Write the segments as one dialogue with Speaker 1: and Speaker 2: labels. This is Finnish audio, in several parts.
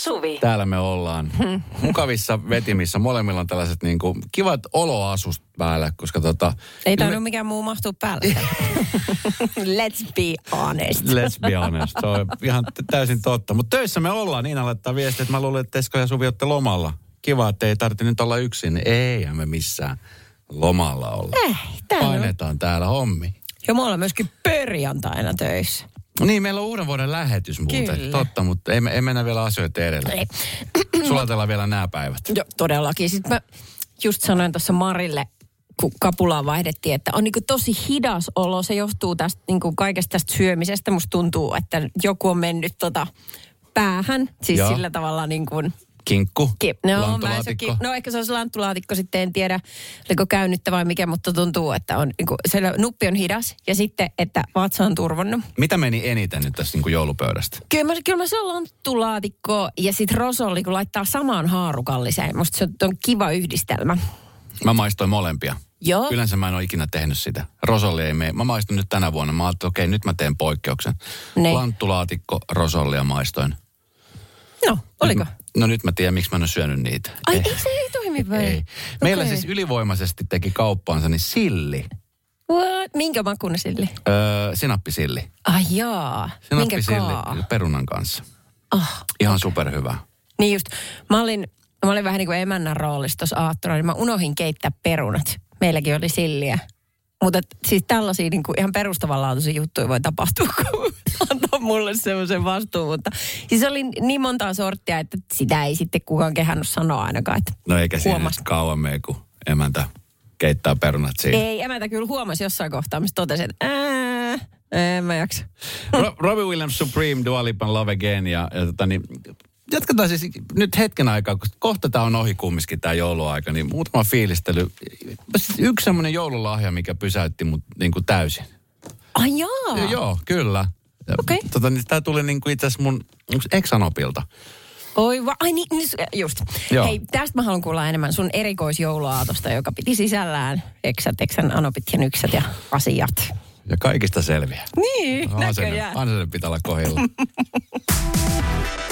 Speaker 1: Suvi.
Speaker 2: Täällä me ollaan. Mukavissa vetimissä. Molemmilla on tällaiset niin kuin, kivat oloasust päällä, koska tota...
Speaker 3: Ei tainnut mikään muu mahtua päälle. Let's be honest.
Speaker 2: Let's be honest. Se on ihan täysin totta. Mutta töissä me ollaan. Niina laittaa viestiä, että mä luulen, että Esko ja Suvi olette lomalla. Kiva, että ei tarvitse nyt olla yksin. Ei me missään lomalla olla.
Speaker 3: Ei, täällä on.
Speaker 2: Painetaan täällä hommi.
Speaker 3: Ja me ollaan myöskin perjantaina töissä.
Speaker 2: Niin, meillä on uuden vuoden lähetys muuten.
Speaker 3: Kyllä.
Speaker 2: Totta, mutta ei, ei mennä vielä asioita edelle.
Speaker 3: Ei.
Speaker 2: Sulatellaan vielä nämä päivät.
Speaker 3: Joo, todellakin. Sitten mä just sanoin tuossa Marille, kun kapulaa vaihdettiin, että on niinku tosi hidas olo. Se johtuu tästä niinku kaikesta tästä syömisestä. Musta tuntuu, että joku on mennyt tota päähän. Siis
Speaker 2: Joo.
Speaker 3: sillä tavalla niin kuin...
Speaker 2: Kinkku,
Speaker 3: Ki- no, mä
Speaker 2: lanttulaatikko.
Speaker 3: se ki- no ehkä se olisi lanttulaatikko, sitten en tiedä, oliko käynyttä vai mikä, mutta tuntuu, että on, niin kuin, siellä nuppi on hidas ja sitten, että vatsa on turvonnut.
Speaker 2: Mitä meni eniten nyt tässä niin kuin joulupöydästä?
Speaker 3: Kyllä mä, kyllä mä se on lanttulaatikko ja sitten rosolli, kun laittaa samaan haarukalliseen. Musta se on kiva yhdistelmä.
Speaker 2: Mä maistoin molempia.
Speaker 3: Joo.
Speaker 2: Yleensä mä en ole ikinä tehnyt sitä. Rosolli ei mene. Mä maistin nyt tänä vuonna. Mä ajattelin, okei, nyt mä teen poikkeuksen.
Speaker 3: Niin.
Speaker 2: Lanttulaatikko, rosollia maistoin.
Speaker 3: No, oliko?
Speaker 2: No nyt mä tiedän, miksi mä en ole syönyt niitä.
Speaker 3: Ai
Speaker 2: ei,
Speaker 3: se ei toimi vai?
Speaker 2: ei. Meillä
Speaker 3: Okei.
Speaker 2: siis ylivoimaisesti teki kauppaansa niin silli.
Speaker 3: What? Minkä makuinen sille?
Speaker 2: Öö, sinappisilli.
Speaker 3: Ai jaa. Minkä kaa?
Speaker 2: Sinappisilli perunan kanssa.
Speaker 3: Ah.
Speaker 2: Ihan superhyvä.
Speaker 3: Niin just, mä olin, mä olin vähän niin kuin emännän roolissa tuossa aattona, niin mä unohin keittää perunat. Meilläkin oli silliä. Mutta siis tällaisia niin kuin ihan perustavanlaatuisia juttuja voi tapahtua, kun antaa mulle semmoisen vastuun. Mutta siis oli niin montaa sorttia, että sitä ei sitten kukaan kehannut sanoa ainakaan. Että
Speaker 2: No eikä siinä kauan mene, kun emäntä keittää perunat siinä.
Speaker 3: ei, emäntä kyllä huomasi jossain kohtaa, missä totesi, että ää, en mä jaksa.
Speaker 2: Ro- Robbie Williams Supreme, Dua Lipan Love Again ja, ja tota niin, jatketaan siis nyt hetken aikaa, kun kohta tämä on ohi kumminkin tämä jouluaika, niin muutama fiilistely. Siis Yksi semmoinen joululahja, mikä pysäytti mut niin kuin täysin.
Speaker 3: Ai jaa.
Speaker 2: Ja, joo, kyllä.
Speaker 3: Okei.
Speaker 2: Tota, niin tämä tuli niin kuin itse asiassa mun onks Exanopilta.
Speaker 3: Oi va, ai niin, niin, just.
Speaker 2: Joo.
Speaker 3: Hei, tästä mä haluan kuulla enemmän sun erikoisjouluaatosta, joka piti sisällään eksät, eksän anopit ja nyksät ja asiat.
Speaker 2: Ja kaikista selviää.
Speaker 3: Niin,
Speaker 2: Asenne,
Speaker 3: näköjään.
Speaker 2: asenne pitää olla kohdilla.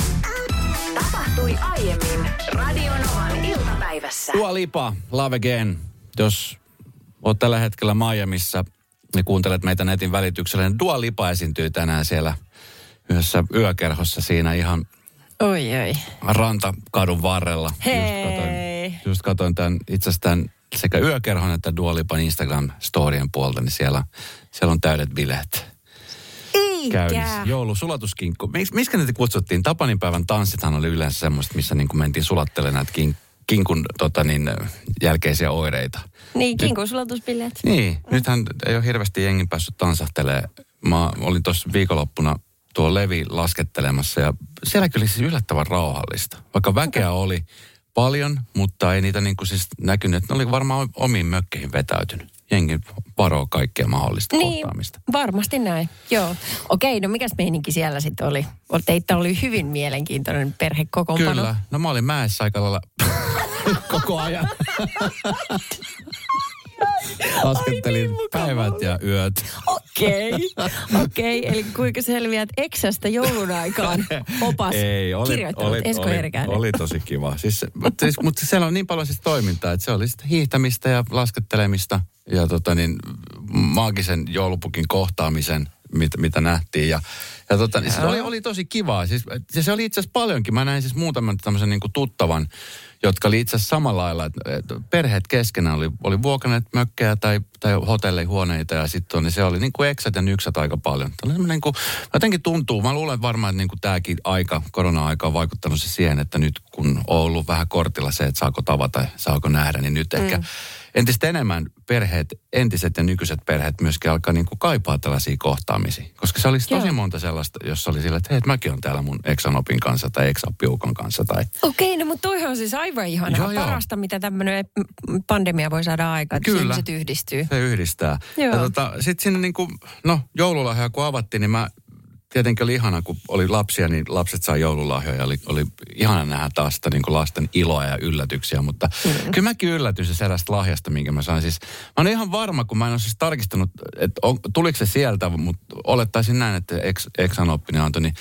Speaker 1: Tapahtui aiemmin Radionovan iltapäivässä.
Speaker 2: Dua Lipa, Love Again. Jos oot tällä hetkellä Miamiissa ja kuuntelet meitä netin välityksellä, niin Dua Lipa esiintyy tänään siellä yhdessä yökerhossa siinä ihan
Speaker 3: Oi, oi.
Speaker 2: rantakadun varrella.
Speaker 3: Hei.
Speaker 2: Just katoin, just katoin tämän, itse asiassa tämän sekä yökerhon että Dua Lipan Instagram-storien puolta, niin siellä, siellä on täydet bileet käynnissä. Joulu, sulatuskinkku. Mis, miskä niitä kutsuttiin? Tapaninpäivän tanssithan oli yleensä semmoista, missä niin kuin mentiin sulattelemaan näitä kin, kinkun tota niin, jälkeisiä oireita.
Speaker 3: Niin, kinkunsulatusbileet.
Speaker 2: Niin, nythän ei ole hirveästi jengin päässyt tansahtelemaan. Mä olin tuossa viikonloppuna tuo Levi laskettelemassa ja siellä kyllä siis yllättävän rauhallista. Vaikka väkeä oli paljon, mutta ei niitä niin kuin siis näkynyt. Ne oli varmaan omiin mökkeihin vetäytynyt. Jengi varoo kaikkea mahdollista
Speaker 3: Niin,
Speaker 2: kohtaamista.
Speaker 3: varmasti näin. Joo. Okei, no mikäs meininki siellä sitten oli? Teitä oli hyvin mielenkiintoinen perhekokoonpano.
Speaker 2: Kyllä. No mä olin mäessä aika lailla koko ajan. Laskettelin
Speaker 3: niin
Speaker 2: päivät ja yöt.
Speaker 3: Okei, okei. Eli kuinka selviät eksästä joulun aikaan opas
Speaker 2: Ei, oli,
Speaker 3: kirjoittanut
Speaker 2: oli,
Speaker 3: Esko
Speaker 2: oli, oli tosi kiva. Siis, mutta, siis, mutta siellä on niin paljon siis toimintaa, että se oli sitten hiihtämistä ja laskettelemista ja tota niin, maagisen joulupukin kohtaamisen, mit, mitä nähtiin. Ja, ja tota, niin, siis oli, oli tosi kivaa. Siis, se oli itse asiassa paljonkin. Mä näin siis muutaman tämmöisen niin kuin tuttavan, jotka oli itse asiassa samalla lailla, että, perheet keskenään oli, oli vuokanneet mökkejä tai, tai hotellihuoneita ja sitten niin se oli niin kuin eksät ja nyksät aika paljon. Tämä niin kuin, jotenkin tuntuu, mä luulen varmaan, että niin kuin tämäkin aika, korona-aika on vaikuttanut siihen, että nyt kun on ollut vähän kortilla se, että saako tavata, saako nähdä, niin nyt ehkä entistä enemmän perheet, entiset ja nykyiset perheet myöskin alkaa niin kuin kaipaa tällaisia kohtaamisia. Koska se olisi tosi
Speaker 3: Joo.
Speaker 2: monta sellaista, jossa oli sillä, että hei, mäkin on täällä mun eksanopin kanssa tai eksapiukon kanssa tai
Speaker 3: Okei, no mutta toihan on siis aivan.
Speaker 2: Joo, joo.
Speaker 3: Parasta, mitä tämmöinen pandemia voi saada aikaan, että
Speaker 2: Kyllä.
Speaker 3: ihmiset yhdistyy.
Speaker 2: Se yhdistää.
Speaker 3: Joo.
Speaker 2: Ja tota, sitten sinne niin kuin, no joululahja kun avattiin, niin mä tietenkin oli ihana, kun oli lapsia, niin lapset sai joululahjoja. Oli, oli ihana nähdä taas sitä niin kuin lasten iloa ja yllätyksiä, mutta mm. kyllä mäkin yllätyin se sellaista lahjasta, minkä mä sain. Siis, mä olen ihan varma, kun mä en ole siis tarkistanut, että on, tuliko se sieltä, mutta olettaisin näin, että ex, Exan oppini antoi, niin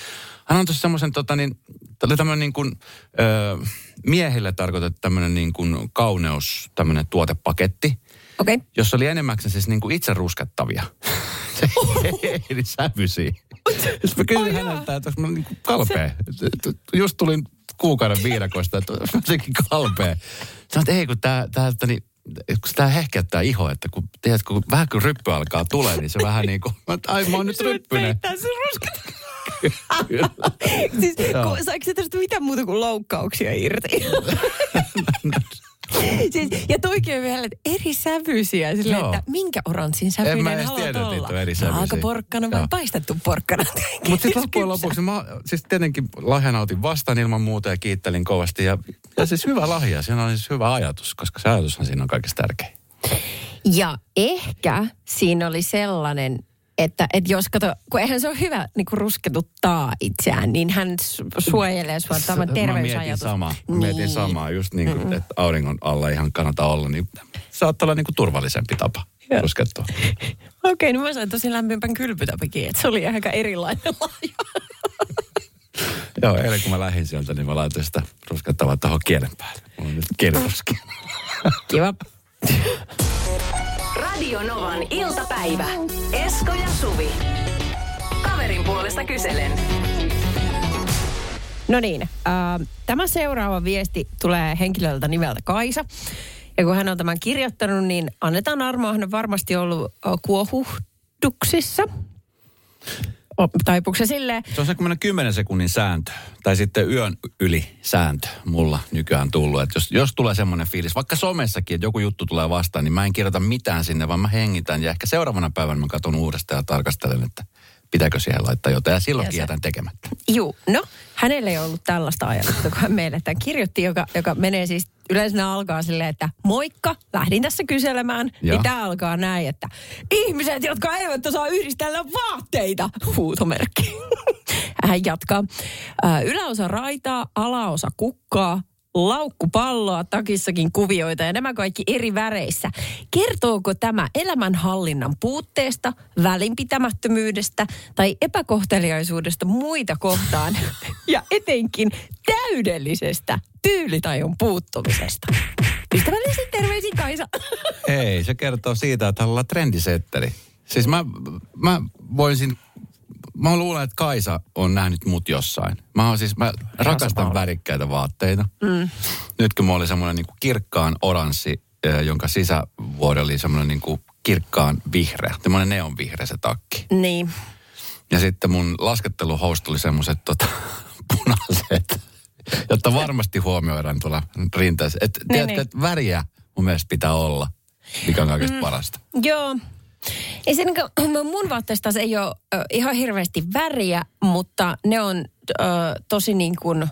Speaker 2: hän antoi semmoisen tota niin, oli tämmöinen niin kuin, ö, miehille tarkoitettu tämmöinen niin kuin kauneus, tämmöinen tuotepaketti.
Speaker 3: Okay.
Speaker 2: jossa oli enimmäkseen siis niin kuin itse ruskettavia. Eli sävyisiä. Sitten mä kysyin
Speaker 3: Ai
Speaker 2: häneltä, että onko mä niin kuin kalpea. Et- Just tulin kuukauden viidakosta, että jotenkin kalpea. Sanoin, että ei kun tää, tää, tää niin, kun tämä hehkeyttää iho, että kun, tiedät, kun vähän kun ryppy alkaa tulee, niin se vähän niin kuin, ai mä oon nyt ryppyinen.
Speaker 3: Peittää sun ruskat. siis, kun, saiko se tästä mitään muuta kuin loukkauksia irti? siis, ja toikin on vielä, että eri sävyisiä, sille,
Speaker 2: Joo.
Speaker 3: että minkä oranssin
Speaker 2: En
Speaker 3: sävyinen
Speaker 2: mä edes että
Speaker 3: olla.
Speaker 2: eri sävyisiä.
Speaker 3: Raakaporkkana vai
Speaker 2: Joo.
Speaker 3: paistettu porkkana?
Speaker 2: Mutta sitten loppujen lopuksi mä siis tietenkin lahjana otin vastaan ilman muuta ja kiittelin kovasti. Ja, ja siis hyvä lahja, siinä on siis hyvä ajatus, koska se ajatushan siinä on kaikista tärkein.
Speaker 3: Ja ehkä siinä oli sellainen, että, että jos kato, kun eihän se ole hyvä niin kuin rusketuttaa itseään, niin hän su- suojelee sua tämä
Speaker 2: Mä mietin
Speaker 3: terveysajatus.
Speaker 2: samaa. Mä mietin
Speaker 3: Niin.
Speaker 2: samaa, just niin kuin, että auringon alla ihan kannata olla, niin saattaa olla niin kuin turvallisempi tapa
Speaker 3: Joo.
Speaker 2: ruskettua.
Speaker 3: Okei, niin mä sain tosi lämpimpän kylpytapikin, että se oli aika erilainen lahja.
Speaker 2: Joo, eilen kun mä lähdin sieltä, niin mä laitoin sitä ruskettavaa tuohon kielen päälle. Mulla on nyt kieliruski.
Speaker 3: Kiva.
Speaker 1: Radio Novan iltapäivä. Esko ja Suvi. Kaverin puolesta kyselen.
Speaker 3: No niin, äh, tämä seuraava viesti tulee henkilöltä nimeltä Kaisa. Ja kun hän on tämän kirjoittanut, niin annetaan armoa. Hän on varmasti ollut äh, kuohuhduksissa. Taipuuko se silleen?
Speaker 2: Se on semmoinen 10 sekunnin sääntö, tai sitten yön yli sääntö mulla nykyään tullut. Että jos, jos tulee semmoinen fiilis, vaikka somessakin, että joku juttu tulee vastaan, niin mä en kirjoita mitään sinne, vaan mä hengitän. Ja ehkä seuraavana päivänä mä katson uudestaan ja tarkastelen, että pitääkö siihen laittaa jotain. Ja
Speaker 3: se-
Speaker 2: jätän tekemättä.
Speaker 3: Juu, no hänellä ei ollut tällaista ajatusta, kun hän meille tämän kirjoitti, joka, joka menee siis yleensä nämä alkaa silleen, että moikka, lähdin tässä kyselemään.
Speaker 2: Joo.
Speaker 3: Niin tämä alkaa näin, että ihmiset, jotka eivät osaa yhdistellä vaatteita, huutomerkki. Hän jatkaa. Yläosa raitaa, alaosa kukkaa, laukkupalloa, takissakin kuvioita ja nämä kaikki eri väreissä. Kertooko tämä elämänhallinnan puutteesta, välinpitämättömyydestä tai epäkohteliaisuudesta muita kohtaan ja etenkin täydellisestä tyylitajun puuttumisesta? Ystävällisesti terveisin Kaisa.
Speaker 2: Ei, se kertoo siitä, että on trendisetteri. Siis mä, mä voisin, mä luulen, että Kaisa on nähnyt mut jossain. Mä, oon siis, mä rakastan värikkäitä vaatteita. Mm. Nyt kun mulla oli semmoinen niin kirkkaan oranssi, jonka sisävuori oli semmoinen niin kuin kirkkaan vihreä, semmoinen neonvihreä se takki.
Speaker 3: Niin.
Speaker 2: Ja sitten mun lasketteluhousut oli semmoiset tota, punaiset, jotta varmasti huomioidaan tuolla rinteessä. Et,
Speaker 3: Niin,
Speaker 2: tiedätkö,
Speaker 3: niin.
Speaker 2: että väriä mun mielestä pitää olla, mikä on kaikesta mm. parasta.
Speaker 3: Joo. Ei se niinku, mun vaatteista se ei ole ö, ihan hirveästi väriä, mutta ne on ö, tosi niin kuin,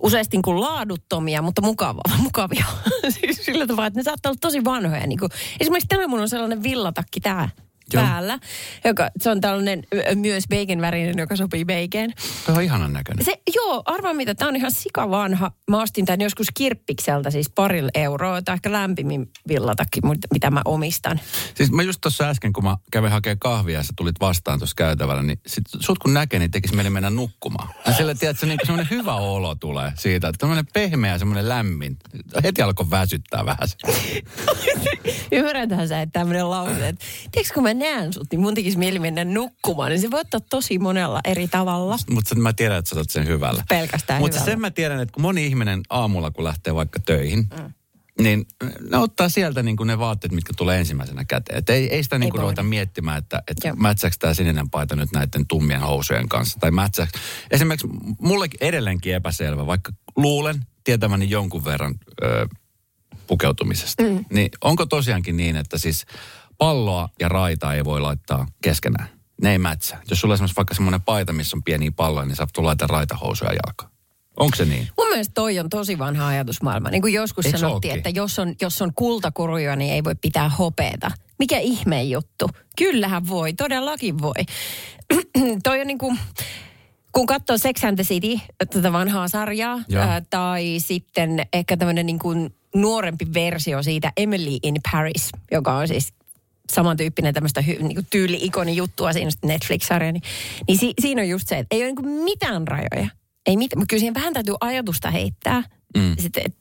Speaker 3: useasti niin kuin laaduttomia, mutta mukava, mukavia. siis sillä tavalla, että ne saattaa olla tosi vanhoja. Niin kuin, esimerkiksi tänään mun on sellainen villatakki tää
Speaker 2: Joo.
Speaker 3: päällä, joka, se on tällainen myös bacon värinen, joka sopii bacon.
Speaker 2: Tämä on ihanan näköinen.
Speaker 3: Se, joo, arvaa mitä, tämä on ihan sikavanha. Mä ostin tämän joskus kirppikseltä, siis parilla euroa. On ehkä lämpimin villatakki, mut- mitä mä omistan.
Speaker 2: Siis mä just tuossa äsken, kun mä kävin hakemaan kahvia ja sä tulit vastaan tuossa käytävällä, niin sit sut kun näkee, niin tekisi meille mennä nukkumaan. Ja sillä, tiedätkö, niin semmoinen hyvä olo tulee siitä, että tämmöinen pehmeä, semmoinen lämmin. Heti alkoi väsyttää vähän.
Speaker 3: Ymmärräthän sä, että tämmöinen lause, että tiedätkö kun mä näen sut, niin mun tekisi mieli mennä nukkumaan. Niin se voi ottaa tosi monella eri tavalla.
Speaker 2: Mutta mä tiedän, että sä otat sen hyvällä.
Speaker 3: Pelkästään
Speaker 2: Mutta sen mä tiedän, että kun moni ihminen aamulla, kun lähtee vaikka töihin, mm. niin ne ottaa sieltä niin kuin ne vaatteet, mitkä tulee ensimmäisenä käteen. Et ei, ei sitä niin kuin ruveta miettimään, että, että mätsääkö tämä sininen paita nyt näiden tummien housujen kanssa. Tai mätsääkö. Esimerkiksi mullekin edelleenkin epäselvä, vaikka luulen tietäväni jonkun verran ö, pukeutumisesta. Mm. Niin onko tosiaankin niin, että siis palloa ja raitaa ei voi laittaa keskenään? Ne ei mätsää. Jos sulla on esimerkiksi vaikka semmoinen paita, missä on pieniä palloja, niin sä laittaa raitahousuja jalkaan. Onko se niin?
Speaker 3: Mun mielestä toi on tosi vanha ajatusmaailma. Niin kuin joskus
Speaker 2: Eikö se
Speaker 3: sanottiin, että jos on, jos on kultakuruja, niin ei voi pitää hopeeta. Mikä ihme juttu? Kyllähän voi, todellakin voi. toi on niin kuin, kun katsoo Sex and the City, tätä vanhaa sarjaa,
Speaker 2: Joo.
Speaker 3: ää, tai sitten ehkä tämmöinen niin kuin nuorempi versio siitä Emily in Paris, joka on siis samantyyppinen tämmöistä hy, niin tyyli-ikoni juttua siinä Netflix-sarja, niin, niin si, siinä on just se, että ei ole niin mitään rajoja. ei mitään. Mutta kyllä siihen vähän täytyy ajatusta heittää.
Speaker 2: Mm.
Speaker 3: Sitten, et,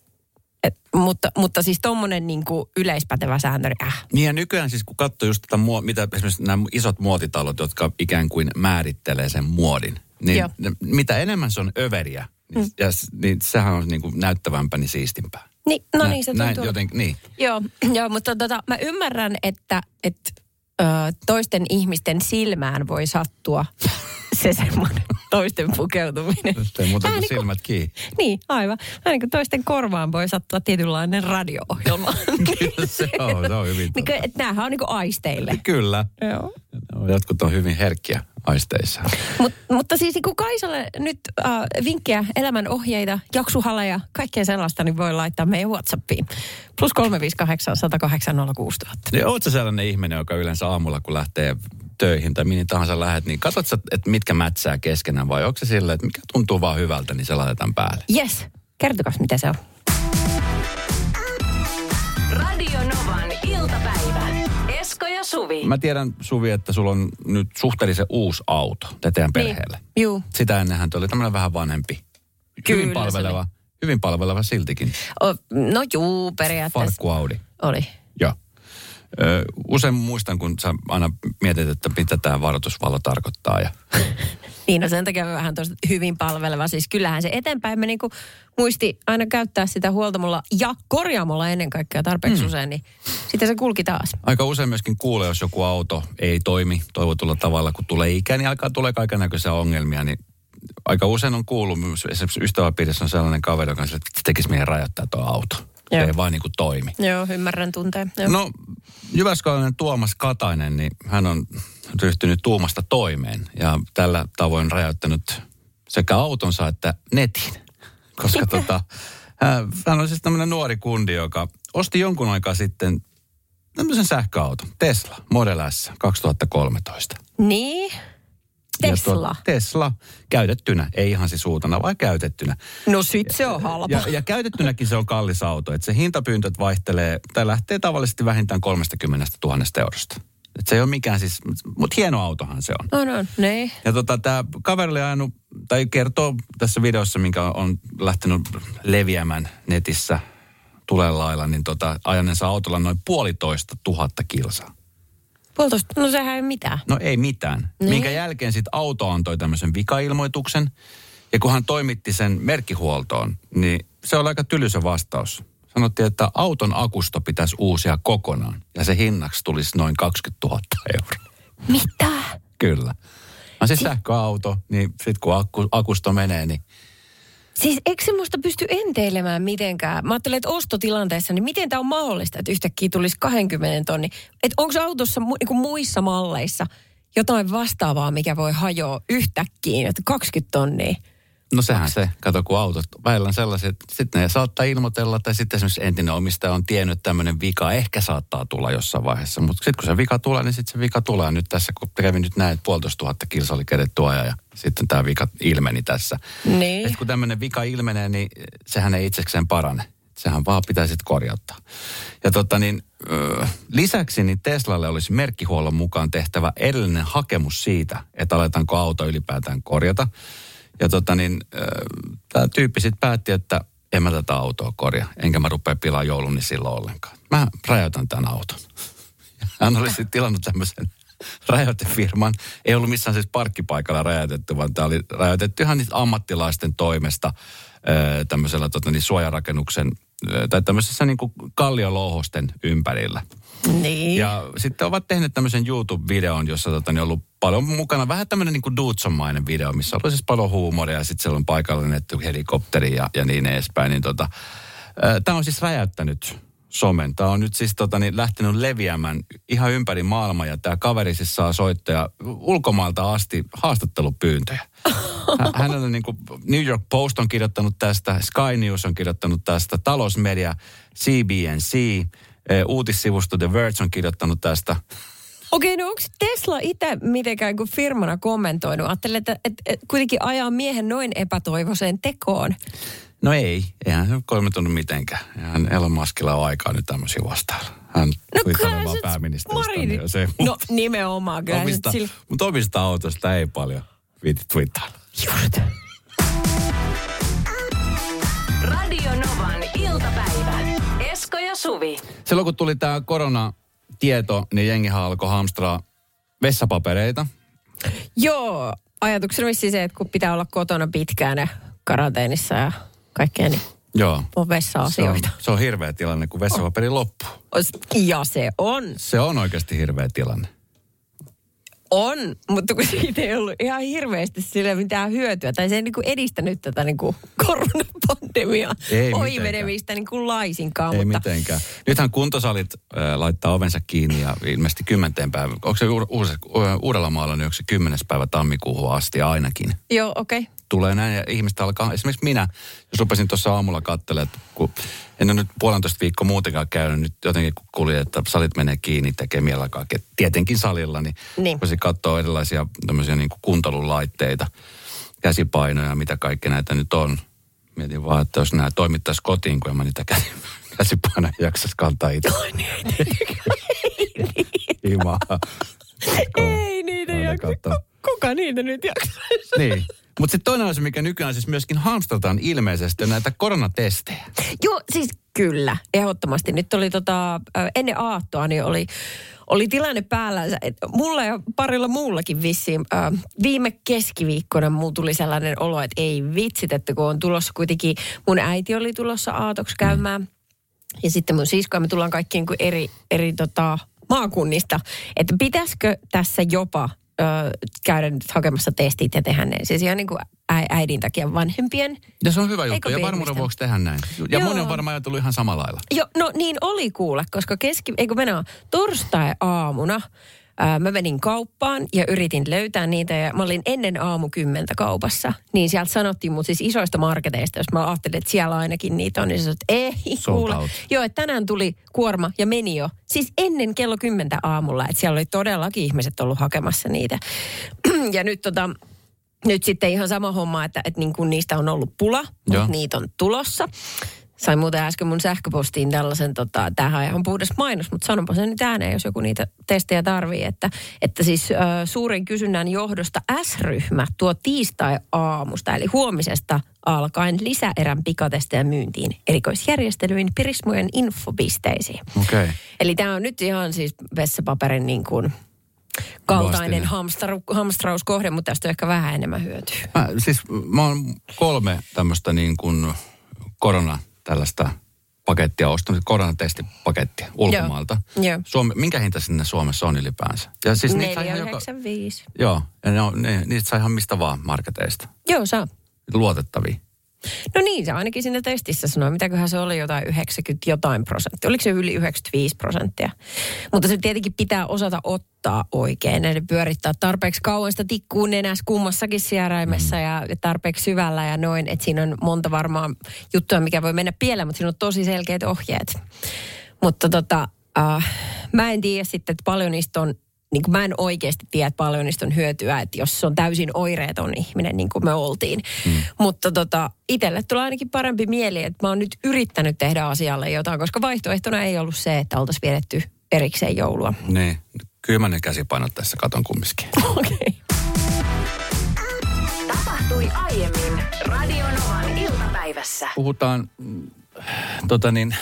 Speaker 3: et, mutta, mutta siis tommonen niin yleispätevä sääntö, äh.
Speaker 2: Niin ja nykyään siis kun katsoo just tätä, mitä esimerkiksi nämä isot muotitalot, jotka ikään kuin määrittelee sen muodin, niin
Speaker 3: Joo.
Speaker 2: mitä enemmän se on överiä, niin,
Speaker 3: Mm.
Speaker 2: ja, niin sehän on niin kuin näyttävämpää, niin siistimpää.
Speaker 3: Niin, no
Speaker 2: Näin-
Speaker 3: niin, se
Speaker 2: näin
Speaker 3: tuntuu.
Speaker 2: joten, niin.
Speaker 3: Joo, joo, mutta tota, mä ymmärrän, että, että ö, toisten ihmisten silmään voi sattua se semmoinen toisten pukeutuminen.
Speaker 2: Ei muuta
Speaker 3: Vähän
Speaker 2: kuin silmät kiinni.
Speaker 3: Niin, aivan. Vähän niin kuin toisten korvaan voi sattua tietynlainen radio-ohjelma.
Speaker 2: Kyllä se on, se on hyvin.
Speaker 3: niin, näähän on niin kuin aisteille.
Speaker 2: Kyllä.
Speaker 3: Joo.
Speaker 2: Jotkut on hyvin herkkiä aisteissa.
Speaker 3: Mut, mutta siis kun Kaisalle nyt äh, vinkkejä, elämän ohjeita, jaksuhaleja, kaikkea sellaista, niin voi laittaa meidän Whatsappiin. Plus 358 108 06000.
Speaker 2: Niin, oot sä sellainen ihminen, joka yleensä aamulla, kun lähtee töihin tai mihin tahansa lähet, niin katsot sä, että mitkä mätsää keskenään vai onko se silleen, että mikä tuntuu vaan hyvältä, niin se laitetaan päälle?
Speaker 3: Yes, kertokas mitä se on.
Speaker 1: Radio Novan iltapäivä. Ja Suvi.
Speaker 2: Mä tiedän, Suvi, että sulla on nyt suhteellisen uusi auto te teidän perheelle.
Speaker 3: Niin. Juu.
Speaker 2: Sitä ennenhän oli tämmöinen vähän vanhempi.
Speaker 3: Kyllä
Speaker 2: hyvin palveleva, hyvin palveleva siltikin.
Speaker 3: O, no juu, periaatteessa
Speaker 2: Farkku Audi.
Speaker 3: oli.
Speaker 2: Joo. Usein muistan, kun sä aina mietit, että mitä tämä varoitusvalo tarkoittaa. Ja
Speaker 3: Niin, no sen takia vähän tuosta hyvin palveleva. Siis kyllähän se eteenpäin me niinku muisti aina käyttää sitä huoltamolla ja korjaamolla ennen kaikkea tarpeeksi mm. usein, niin sitten se kulki taas.
Speaker 2: Aika usein myöskin kuulee, jos joku auto ei toimi toivotulla tavalla, kun tulee ikä, niin alkaa tulee kaiken näköisiä ongelmia, niin aika usein on kuullut, myös esimerkiksi ystäväpiirissä on sellainen kaveri, joka on sillä, että tekisi meidän rajoittaa tuo auto. Se
Speaker 3: Joo.
Speaker 2: ei vaan niin kuin toimi.
Speaker 3: Joo, ymmärrän tunteen. Joo.
Speaker 2: No, Jyväskyläinen Tuomas Katainen, niin hän on ryhtynyt tuumasta toimeen ja tällä tavoin rajoittanut sekä autonsa että netin. Koska tota, hän- hän on siis tämmöinen nuori kundi, joka osti jonkun aikaa sitten tämmöisen sähköauton, Tesla Model S 2013.
Speaker 3: Niin? Tesla.
Speaker 2: tuo- Tesla käytettynä, ei ihan siis uutena, vaan käytettynä.
Speaker 3: No sit se on halpa.
Speaker 2: Ja, ja käytettynäkin se on kallis auto. Että se hintapyyntöt vaihtelee, tai lähtee tavallisesti vähintään 30 000 eurosta. Et se ei ole mikään siis, mutta hieno autohan se on.
Speaker 3: On, on. Niin.
Speaker 2: Ja tota, tämä kaveri oli ajanut, tai kertoo tässä videossa, minkä on lähtenyt leviämään netissä tulen lailla, niin tota, ajaneensa autolla noin puolitoista tuhatta kilsaa.
Speaker 3: Puolitoista. No sehän ei mitään.
Speaker 2: No ei mitään.
Speaker 3: Niin.
Speaker 2: Minkä jälkeen sitten auto antoi tämmöisen vikailmoituksen. Ja kun hän toimitti sen merkkihuoltoon, niin se oli aika tylysä vastaus. Sanottiin, että auton akusto pitäisi uusia kokonaan. Ja se hinnaksi tulisi noin 20 000 euroa.
Speaker 3: Mitä?
Speaker 2: Kyllä. No siis sähköauto, niin sitten kun akku, akusto menee, niin
Speaker 3: Siis eikö semmoista pysty enteilemään mitenkään? Mä ajattelen, että ostotilanteessa, niin miten tämä on mahdollista, että yhtäkkiä tulisi 20 tonni? Että onko autossa mu, niin muissa malleissa jotain vastaavaa, mikä voi hajoa yhtäkkiä, että 20 tonnia?
Speaker 2: No sehän se, kato kun autot välillä on sellaiset, sitten ne saattaa ilmoitella, tai sitten esimerkiksi entinen omistaja on tiennyt, että tämmöinen vika ehkä saattaa tulla jossain vaiheessa. Mutta sitten kun se vika tulee, niin sitten se vika tulee. Nyt tässä, kun kävin nyt näin, että puolitoista tuhatta kilsa oli keretty ajaa ja sitten tämä vika ilmeni tässä.
Speaker 3: Niin.
Speaker 2: Et kun tämmöinen vika ilmenee, niin sehän ei itsekseen parane. Sehän vaan pitäisi korjauttaa. Ja tota niin, lisäksi niin Teslalle olisi merkkihuollon mukaan tehtävä edellinen hakemus siitä, että aletaanko auto ylipäätään korjata. Ja tota niin, tämä tyyppi sitten päätti, että en mä tätä autoa korjaa, enkä mä rupea pilaa jouluni silloin ollenkaan. Mä rajoitan tämän auton. Hän oli sitten tilannut tämmöisen rajoitefirman. Ei ollut missään siis parkkipaikalla rajoitettu, vaan tämä oli rajoitettu ihan niitä ammattilaisten toimesta tämmöisellä tota, niin suojarakennuksen tai tämmöisessä niin kuin kalliolouhosten ympärillä.
Speaker 3: Niin.
Speaker 2: Ja sitten ovat tehneet tämmöisen YouTube-videon, jossa tota, niin on ollut paljon mukana. Vähän tämmöinen niin kuin video, missä on siis paljon huumoria ja sitten siellä on paikalla lennetty helikopteri ja, ja niin edespäin. Niin tota, Tämä on siis räjäyttänyt somen. Tämä on nyt siis tota, niin, lähtenyt leviämään ihan ympäri maailmaa ja tämä kaveri siis saa soittaa ulkomailta asti haastattelupyyntöjä. Hä- Hänellä on niin kuin, New York Post on kirjoittanut tästä, Sky News on kirjoittanut tästä, talousmedia CBNC, eh, uutissivusto The Verge on kirjoittanut tästä.
Speaker 3: Okei, no onko Tesla itse mitenkään kuin firmana kommentoinut? Ajattelen, että, että, että kuitenkin ajaa miehen noin epätoivoiseen tekoon.
Speaker 2: No ei, eihän se ole kommentoinut mitenkään. Hän Elon Muskilla on aikaa nyt tämmöisiä vastailla. Hän
Speaker 3: No kyllä
Speaker 2: vaan
Speaker 3: se-
Speaker 2: pääministeristä. Niin ei
Speaker 3: No nimenomaan kyllä.
Speaker 2: omista,
Speaker 3: Sillä...
Speaker 2: Mutta omista autosta ei paljon viitti twittailla.
Speaker 3: Just.
Speaker 1: Radio Novan iltapäivä. Esko ja Suvi.
Speaker 2: Silloin kun tuli tämä koronatieto, niin jengihan alkoi hamstraa vessapapereita.
Speaker 3: Joo, ajatuksena vissi se, että kun pitää olla kotona pitkään ja karanteenissa ja kaikkea, niin
Speaker 2: Joo.
Speaker 3: on
Speaker 2: Se on,
Speaker 3: vessa-asioita.
Speaker 2: se on hirveä tilanne, kun vessapaperi loppuu.
Speaker 3: Ja se on.
Speaker 2: Se on oikeasti hirveä tilanne.
Speaker 3: On, mutta kun siitä ei ollut ihan hirveästi sille mitään hyötyä. Tai se ei niinku edistänyt tätä niinku koronapandemiaa
Speaker 2: Ei
Speaker 3: oimenemistä niinku laisinkaan.
Speaker 2: Ei
Speaker 3: mutta
Speaker 2: mitenkään. Nythän kuntosalit äh, laittaa ovensa kiinni ja ilmeisesti kymmenteen päivä. Onko se Uudellamaalla niin onko se kymmenes päivä tammikuuhun asti ainakin?
Speaker 3: Joo, okei. Okay.
Speaker 2: Tulee näin ja ihmistä alkaa, esimerkiksi minä, jos rupesin tuossa aamulla katselemaan, että kun en ole nyt puolentoista viikkoa muutenkaan käynyt, nyt jotenkin kun kuulin, että salit menee kiinni, tekee ke- tietenkin salilla, niin,
Speaker 3: Niin.
Speaker 2: rupesin katsoa erilaisia tämmöisiä niin kuin kuntoilulaitteita, käsipainoja, mitä kaikki näitä nyt on. Mietin vaan, että jos nämä toimittaisi kotiin, kun en mä niitä kä- käsipainoja jaksaisi kantaa itse. Himaa.
Speaker 3: Ei niitä jaksa. Kuka niitä nyt jaksaisi?
Speaker 2: Niin. Mutta sitten toinen asia, mikä nykyään siis myöskin hamstrataan ilmeisesti, on näitä koronatestejä.
Speaker 3: Joo, siis kyllä, ehdottomasti. Nyt oli tota, ennen aattoa, niin oli, oli tilanne päällä. Mulla ja parilla muullakin vissiin. Viime keskiviikkona mulla tuli sellainen olo, että ei vitsit, että kun on tulossa kuitenkin, mun äiti oli tulossa aatoksi käymään. Ja sitten mun sisko ja me tullaan kaikki niin kuin eri, eri tota, maakunnista. Että pitäisikö tässä jopa ö, käydä nyt hakemassa testit ja tehdä ne. Siis ihan niin kuin äidin takia vanhempien.
Speaker 2: Ja se on hyvä juttu. Ja varmuuden vuoksi tehdä näin. Ja
Speaker 3: Joo.
Speaker 2: moni on varmaan ajatellut ihan samalla lailla.
Speaker 3: Joo, no niin oli kuule, koska keski, eikö mennä torstai-aamuna ää, mä menin kauppaan ja yritin löytää niitä ja mä olin ennen aamu kymmentä kaupassa. Niin sieltä sanottiin mut siis isoista marketeista, jos mä ajattelin, että siellä ainakin niitä on, niin se sanoi, että ei kuule. Joo, että tänään tuli kuorma ja meni jo. Siis ennen kello kymmentä aamulla, että siellä oli todellakin ihmiset ollut hakemassa niitä. ja nyt tota, nyt sitten ihan sama homma, että, että niin kuin niistä on ollut pula, mutta niitä on tulossa. Sain muuten äsken mun sähköpostiin tällaisen, tota, tämähän on ihan puhdas mainos, mutta sanonpa sen nyt ääneen, jos joku niitä testejä tarvii. Että, että siis ö, suurin kysynnän johdosta S-ryhmä tuo tiistai-aamusta, eli huomisesta alkaen lisäerän pikatestejä myyntiin erikoisjärjestelyin Pirismojen infopisteisiin.
Speaker 2: Okay.
Speaker 3: Eli tämä on nyt ihan siis vessapaperin niin kuin kaltainen hamstru, hamstrauskohde, mutta tästä on ehkä vähän enemmän hyötyä.
Speaker 2: Mä, siis mä oon kolme tämmöistä niin kuin korona tällaista pakettia ostanut, koronatestipakettia ulkomaalta.
Speaker 3: Joo.
Speaker 2: Suomi, minkä hinta sinne Suomessa on ylipäänsä? Ja siis niitä sai ihan joka,
Speaker 3: 495.
Speaker 2: joo, ja ne on, ne, niitä sai ihan mistä vaan marketeista.
Speaker 3: Joo, saa.
Speaker 2: Luotettavia.
Speaker 3: No niin, se ainakin siinä testissä sanoi. Mitäköhän se oli jotain 90 jotain prosenttia. Oliko se yli 95 prosenttia? Mutta se tietenkin pitää osata ottaa oikein. Eli pyörittää tarpeeksi kauan sitä tikkuu nenässä kummassakin sijäräimessä mm. ja tarpeeksi syvällä ja noin. Että siinä on monta varmaa juttua, mikä voi mennä pieleen, mutta siinä on tosi selkeät ohjeet. Mutta tota, äh, mä en tiedä sitten, että paljon niistä on niin kuin mä en oikeasti tiedä, että paljon niistä on hyötyä, että jos se on täysin oireeton ihminen, niin kuin me oltiin. Mm. Mutta tota, itselle tulee ainakin parempi mieli, että mä oon nyt yrittänyt tehdä asialle jotain, koska vaihtoehtona ei ollut se, että oltaisiin vietetty erikseen joulua.
Speaker 2: Niin, kyllä mä ne käsipainot tässä katon kumminkin.
Speaker 3: Okei. Okay.
Speaker 1: Tapahtui aiemmin Radionovan iltapäivässä.
Speaker 2: Puhutaan mm, tota niin,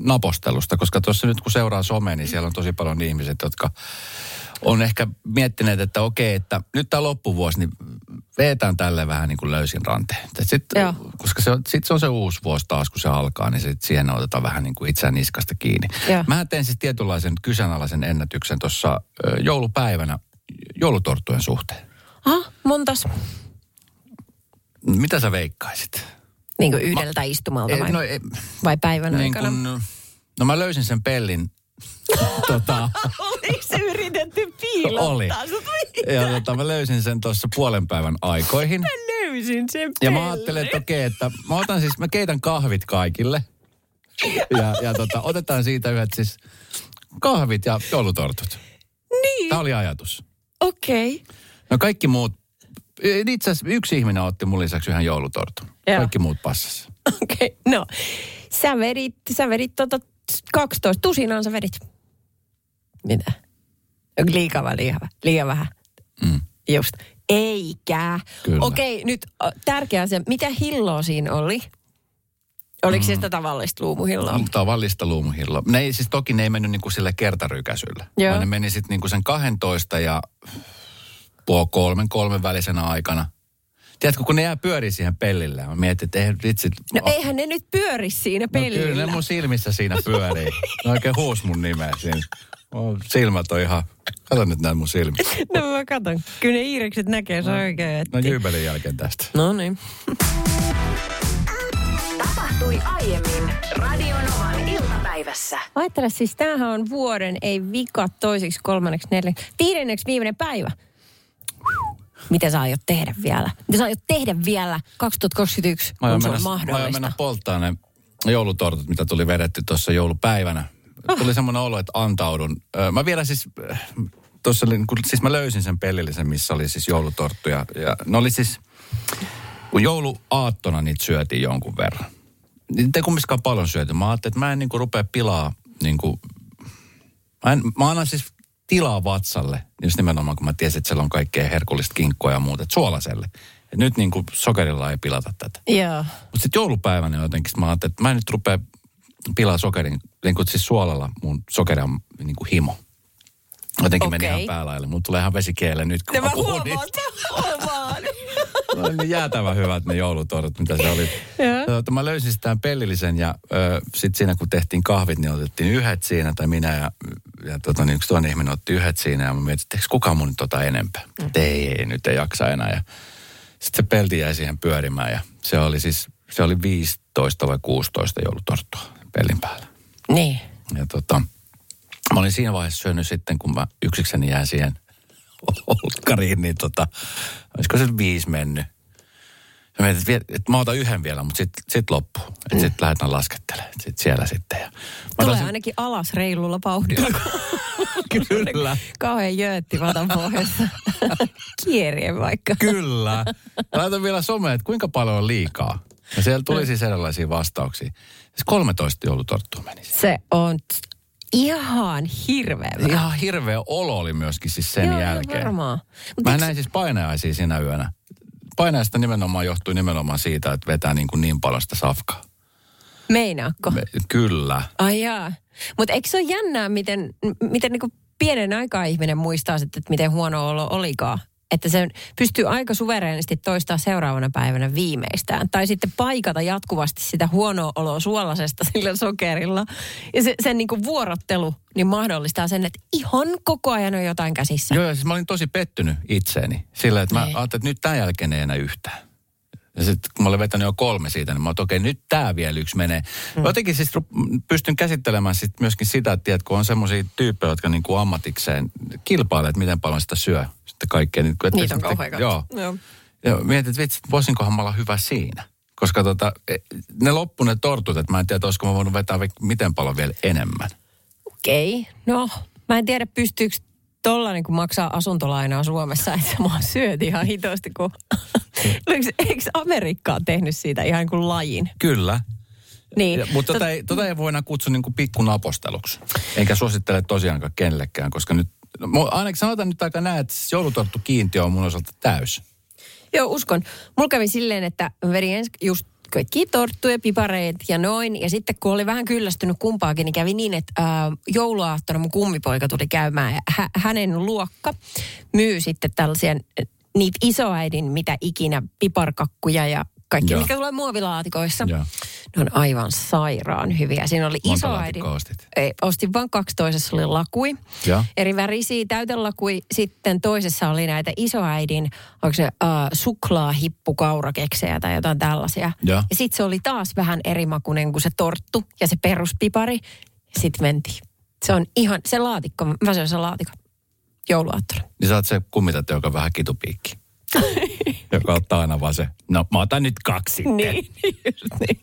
Speaker 2: napostelusta, koska tuossa nyt kun seuraa somea, niin siellä on tosi paljon ihmiset, jotka on ehkä miettineet, että okei, että nyt tämä loppuvuosi, niin veetään tälle vähän niin kuin löysin ranteen. Et Sit,
Speaker 3: Joo.
Speaker 2: koska se on, sit se on se uusi vuosi taas, kun se alkaa, niin sit siihen otetaan vähän niin kuin itseään niskasta kiinni.
Speaker 3: Joo.
Speaker 2: Mä tein siis tietynlaisen kyseenalaisen ennätyksen tuossa joulupäivänä joulutorttujen suhteen.
Speaker 3: Aha, montas.
Speaker 2: Mitä sä veikkaisit?
Speaker 3: Niin kuin yhdeltä mä, istumalta vai,
Speaker 2: no, ei,
Speaker 3: vai päivän
Speaker 2: niin
Speaker 3: aikana?
Speaker 2: kun, no mä löysin sen pellin. tota,
Speaker 3: Oliko se yritetty
Speaker 2: Oli.
Speaker 3: piilottaa? Sut
Speaker 2: ja tota, mä löysin sen tuossa puolen päivän aikoihin.
Speaker 3: löysin sen
Speaker 2: Ja mä
Speaker 3: pellin.
Speaker 2: ajattelin, että okei, että mä otan siis, mä keitän kahvit kaikille. Ja, ja tota, otetaan siitä yhdet siis kahvit ja joulutortut.
Speaker 3: Niin,
Speaker 2: Tämä oli ajatus.
Speaker 3: okei. Okay.
Speaker 2: No kaikki muut, itse asiassa yksi ihminen otti mun lisäksi yhden joulutortun.
Speaker 3: Joo.
Speaker 2: Kaikki muut passas.
Speaker 3: Okei, okay. no. Sä vedit, sä vedit tota 12, tusinaan sä vedit. Mitä? Liikaa vai liian, vähän? liian vähän?
Speaker 2: Mm.
Speaker 3: Just. Eikä.
Speaker 2: Kyllä.
Speaker 3: Okei, nyt ö, tärkeä asia. Mitä hilloa siinä oli? Oliko mm. se sitä tavallista luumuhilloa?
Speaker 2: Tavallista luumuhilloa. Ne ei siis toki ne ei mennyt niinku sille kertarykäsyllä.
Speaker 3: Joo.
Speaker 2: Vaan ne meni sitten niinku sen 12 ja puoli kolmen, kolmen välisenä aikana. Tiedätkö, kun ne jää pyörii siihen pellille. Mä mietin, että ei vitsi.
Speaker 3: No eihän ne nyt pyöri siinä
Speaker 2: No
Speaker 3: pellillä.
Speaker 2: kyllä ne mun silmissä siinä pyörii. Ne oikein huus mun nimeä siinä. Mun silmät on ihan... Kato nyt näin mun silmät.
Speaker 3: No mä katon. Kyllä ne iirekset näkee, se on oikein.
Speaker 2: No jyybelin jälkeen tästä.
Speaker 3: No niin.
Speaker 1: Tapahtui aiemmin Radionovan iltapäivässä.
Speaker 3: Ajattele siis, tämähän on vuoden, ei vika, toiseksi, kolmanneksi, neljänneksi, viidenneksi viimeinen päivä. Mitä sä aiot tehdä vielä? Mitä sä aiot tehdä vielä 2021,
Speaker 2: Mä aion
Speaker 3: kun se on
Speaker 2: mennä, mä aion
Speaker 3: mahdollista?
Speaker 2: mennä polttaa ne joulutortut, mitä tuli vedetty tuossa joulupäivänä. Tuli semmoinen olo, että antaudun. Mä vielä siis, tuossa siis mä löysin sen pellillisen, missä oli siis joulutorttuja. Ja ne oli siis, kun jouluaattona niitä syötiin jonkun verran. Niitä ei kumminkaan paljon syöty. Mä ajattelin, että mä en niinku rupea pilaa niinku, mä, en, mä annan siis tilaa vatsalle, just nimenomaan kun mä tiesin, että siellä on kaikkea herkullista kinkkoa ja muuta, suolaselle. Et nyt niinku sokerilla ei pilata tätä.
Speaker 3: Joo.
Speaker 2: Mutta sitten joulupäivänä jotenkin mä ajattelin, että mä en nyt rupea pilaa sokerin, niin kuin siis suolalla mun sokeria niin kuin himo. Jotenkin meni
Speaker 3: Okei.
Speaker 2: ihan päälaille. Mun tulee ihan vesikeelle nyt, kun
Speaker 3: Ne
Speaker 2: mä
Speaker 3: mä
Speaker 2: puhun
Speaker 3: huomaan,
Speaker 2: niistä.
Speaker 3: huomaan.
Speaker 2: Ne oli niin jäätävän hyvät ne joulutorut, mitä se oli. Tota, mä löysin tämän pellillisen ja sitten siinä kun tehtiin kahvit, niin otettiin yhdet siinä, tai minä ja, ja tota, niin yksi toinen ihminen otti yhdet siinä ja mä mietin, että kukaan mun tota enempää. Mm. Ei, ei, nyt ei jaksa enää. Ja sitten se pelti jäi siihen pyörimään ja se oli siis, se oli 15 vai 16 joulutorttua pellin päällä.
Speaker 3: Niin.
Speaker 2: Ja tota, mä olin siinä vaiheessa syönyt sitten, kun mä yksikseni jään siihen olkkariin, niin tota, olisiko se viisi mennyt. Ja mietin, että, mä otan yhden vielä, mutta sitten sit loppu. Että sitten lähdetään laskettelemaan. Sitten siellä sitten. Ja
Speaker 3: Tulee
Speaker 2: taisin-
Speaker 3: ainakin alas reilulla vauhdilla.
Speaker 2: Kyllä.
Speaker 3: Kauhean jöötti vatan pohjassa. Kierien vaikka.
Speaker 2: Kyllä. Laitan vielä someen, että kuinka paljon on liikaa. Ja siellä tuli siis erilaisia vastauksia. Siis 13 joulutorttua meni.
Speaker 3: Se on ihan hirveä.
Speaker 2: Ihan hirveä olo oli myöskin siis sen
Speaker 3: Joo,
Speaker 2: jälkeen.
Speaker 3: varmaan. Mut
Speaker 2: Mä
Speaker 3: eikö-
Speaker 2: näin siis painajaisia sinä yönä. Painajaista nimenomaan johtui nimenomaan siitä, että vetää niin, kuin niin paljon sitä safkaa.
Speaker 3: Meinaakko?
Speaker 2: Me, kyllä.
Speaker 3: Ai jaa. Mutta eikö se ole jännää, miten, miten niinku pienen aikaa ihminen muistaa sitten, että miten huono olo olikaan? Että se pystyy aika suvereenisti toistaa seuraavana päivänä viimeistään. Tai sitten paikata jatkuvasti sitä huonoa oloa suolasesta sillä sokerilla. Ja se, sen niinku vuorottelu niin mahdollistaa sen, että ihan koko ajan on jotain käsissä.
Speaker 2: Joo, siis mä olin tosi pettynyt itseeni. Sillä, että mä
Speaker 3: Niin.
Speaker 2: ajattelin, että nyt tämän jälkeen ei enää yhtään. Ja sitten kun mä olin vetänyt jo kolme siitä, niin mä oon, okei, nyt tämä vielä yksi menee. Mm. Jotenkin siis pystyn käsittelemään sit myöskin sitä, että tiedät, kun on semmoisia tyyppejä, jotka niinku ammatikseen kilpailee, että miten paljon sitä syö. Sitten kaikkea. Niin, että
Speaker 3: Niitä on
Speaker 2: sitten-
Speaker 3: kauhean
Speaker 2: Joo. Ja mietin, että vitsi, voisinkohan mä olla hyvä siinä. Koska tota, e, ne loppu ne tortut, että mä en tiedä, olisiko mä voinut vetää miten paljon vielä enemmän.
Speaker 3: Okei. Okay. No, mä en tiedä pystyykö tollainen, kun maksaa asuntolainaa Suomessa, että mä syöt ihan hitosti, kun... Eikö, eikö Amerikka ole tehnyt siitä ihan kuin lajin?
Speaker 2: Kyllä.
Speaker 3: Niin.
Speaker 2: Ja, mutta tota ei, tota ei voi enää kutsua niin kuin pikkunaposteluksi. Enkä suosittele tosiaankaan kenellekään, koska nyt, no, ainakin sanotaan nyt aika näin, että joulutorttu kiintiö on mun osalta täys.
Speaker 3: Joo, uskon. Mulla kävi silleen, että vedin ensin just kaikki torttuja, pipareet ja noin. Ja sitten kun oli vähän kyllästynyt kumpaakin, niin kävi niin, että ää, jouluaattona mun kummipoika tuli käymään. Ja hä- hänen luokka myy sitten tällaisia niitä isoäidin mitä ikinä piparkakkuja ja kaikki,
Speaker 2: Joo.
Speaker 3: mikä tulee muovilaatikoissa.
Speaker 2: Joo.
Speaker 3: Ne on aivan sairaan hyviä. Siinä oli
Speaker 2: laatikkoa ostit?
Speaker 3: Ei, ostin vain kaksi, toisessa oli lakui.
Speaker 2: Joo.
Speaker 3: Eri värisiä täytelakui. Sitten toisessa oli näitä isoäidin, onko se uh, suklaahippukaurakeksejä tai jotain tällaisia.
Speaker 2: Joo.
Speaker 3: Ja sitten se oli taas vähän eri makuinen kuin se torttu ja se peruspipari. Sitten mentiin. Se on ihan, se laatikko, mä söin sen laatikon jouluaattona.
Speaker 2: Niin sä oot se kummitätti, joka on vähän kitupiikki. joka ottaa aina vaan se, no mä otan nyt kaksi.
Speaker 3: Niin, just niin.